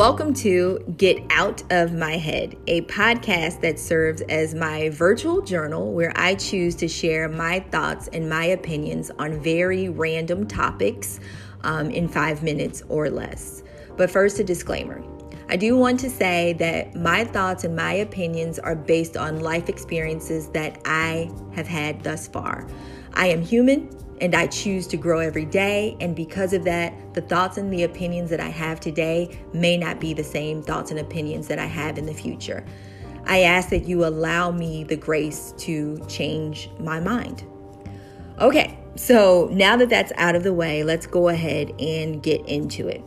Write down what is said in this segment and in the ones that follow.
Welcome to Get Out of My Head, a podcast that serves as my virtual journal where I choose to share my thoughts and my opinions on very random topics um, in five minutes or less. But first, a disclaimer. I do want to say that my thoughts and my opinions are based on life experiences that I have had thus far. I am human and I choose to grow every day. And because of that, the thoughts and the opinions that I have today may not be the same thoughts and opinions that I have in the future. I ask that you allow me the grace to change my mind. Okay, so now that that's out of the way, let's go ahead and get into it.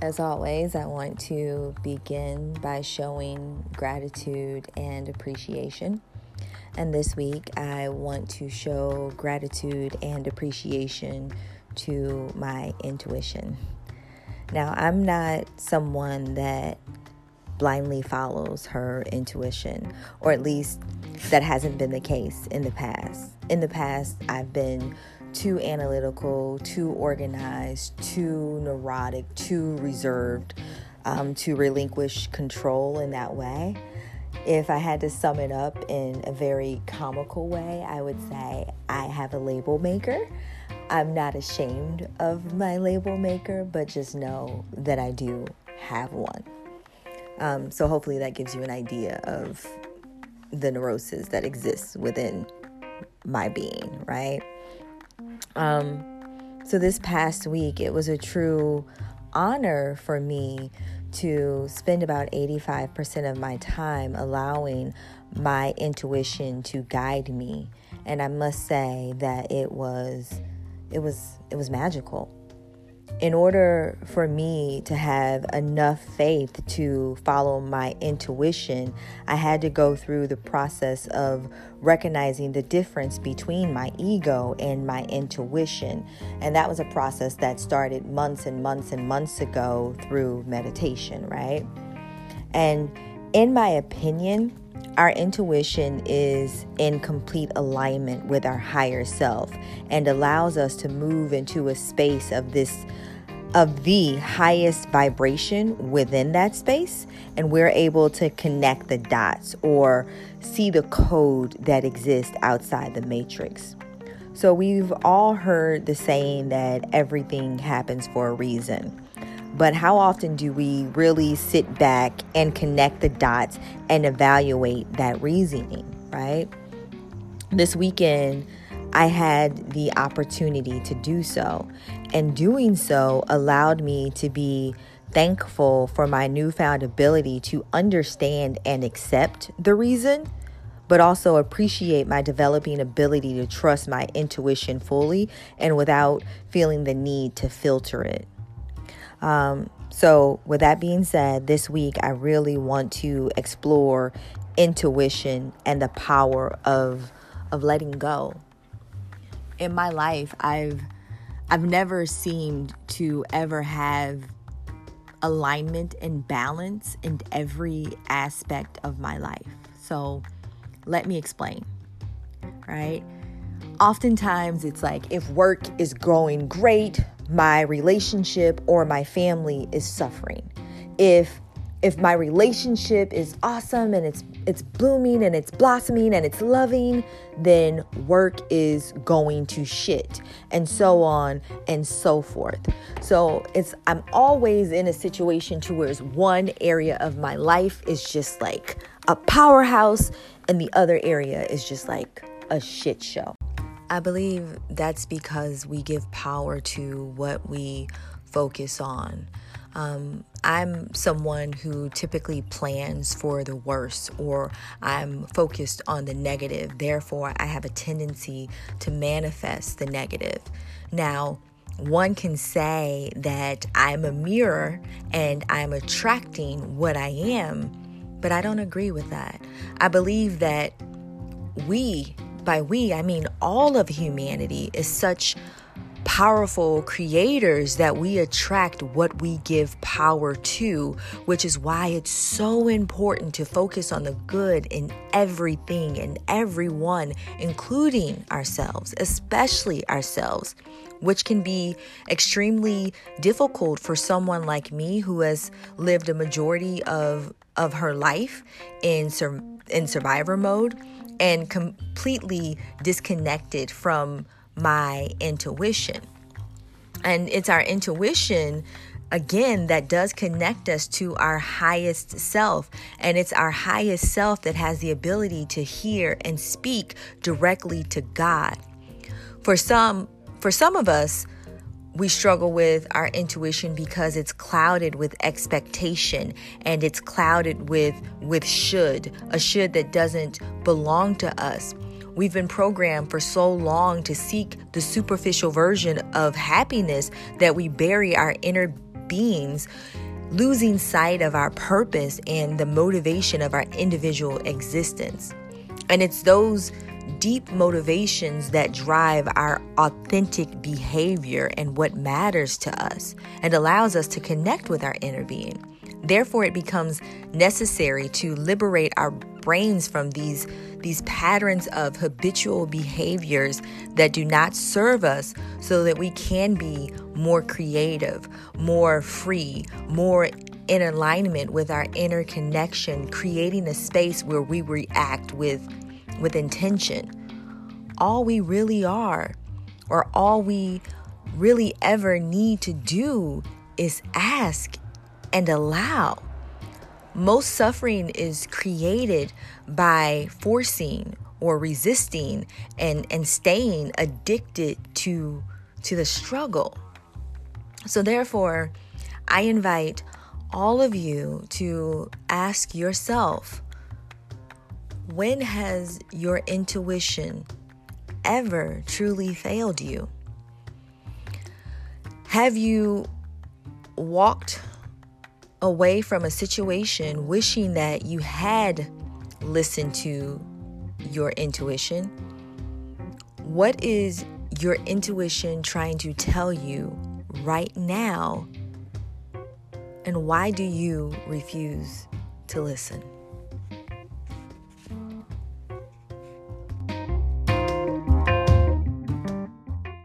As always, I want to begin by showing gratitude and appreciation. And this week, I want to show gratitude and appreciation to my intuition. Now, I'm not someone that blindly follows her intuition, or at least that hasn't been the case in the past. In the past, I've been too analytical, too organized, too neurotic, too reserved um, to relinquish control in that way. If I had to sum it up in a very comical way, I would say I have a label maker. I'm not ashamed of my label maker, but just know that I do have one. Um, so hopefully that gives you an idea of the neurosis that exists within my being, right? Um, so this past week, it was a true honor for me to spend about 85% of my time allowing my intuition to guide me. And i must say that it was it was it was magical in order for me to have enough faith to follow my intuition, I had to go through the process of recognizing the difference between my ego and my intuition. And that was a process that started months and months and months ago through meditation, right? And in my opinion, our intuition is in complete alignment with our higher self and allows us to move into a space of this of the highest vibration within that space and we're able to connect the dots or see the code that exists outside the matrix. So we've all heard the saying that everything happens for a reason. But how often do we really sit back and connect the dots and evaluate that reasoning, right? This weekend, I had the opportunity to do so. And doing so allowed me to be thankful for my newfound ability to understand and accept the reason, but also appreciate my developing ability to trust my intuition fully and without feeling the need to filter it. Um, so, with that being said, this week I really want to explore intuition and the power of of letting go in my life, I've I've never seemed to ever have alignment and balance in every aspect of my life. So, let me explain. Right? Oftentimes it's like if work is going great, my relationship or my family is suffering. If if my relationship is awesome and it's it's blooming and it's blossoming and it's loving, then work is going to shit and so on and so forth. So it's I'm always in a situation to where one area of my life is just like a powerhouse and the other area is just like a shit show. I believe that's because we give power to what we focus on. Um, I'm someone who typically plans for the worst or I'm focused on the negative. Therefore, I have a tendency to manifest the negative. Now, one can say that I'm a mirror and I'm attracting what I am, but I don't agree with that. I believe that we, by we, I mean all of humanity, is such powerful creators that we attract what we give power to, which is why it's so important to focus on the good in everything and everyone, including ourselves, especially ourselves, which can be extremely difficult for someone like me who has lived a majority of of her life in sur- in survivor mode and completely disconnected from my intuition. And it's our intuition again that does connect us to our highest self and it's our highest self that has the ability to hear and speak directly to God. For some for some of us we struggle with our intuition because it's clouded with expectation and it's clouded with with should, a should that doesn't belong to us. We've been programmed for so long to seek the superficial version of happiness that we bury our inner beings, losing sight of our purpose and the motivation of our individual existence. And it's those deep motivations that drive our authentic behavior and what matters to us and allows us to connect with our inner being. Therefore, it becomes necessary to liberate our brains from these these patterns of habitual behaviors that do not serve us so that we can be more creative, more free, more in alignment with our inner connection, creating a space where we react with with intention. All we really are or all we really ever need to do is ask and allow. Most suffering is created by forcing or resisting and, and staying addicted to, to the struggle. So, therefore, I invite all of you to ask yourself when has your intuition ever truly failed you? Have you walked away from a situation wishing that you had listened to your intuition? What is your intuition trying to tell you right now? And why do you refuse to listen?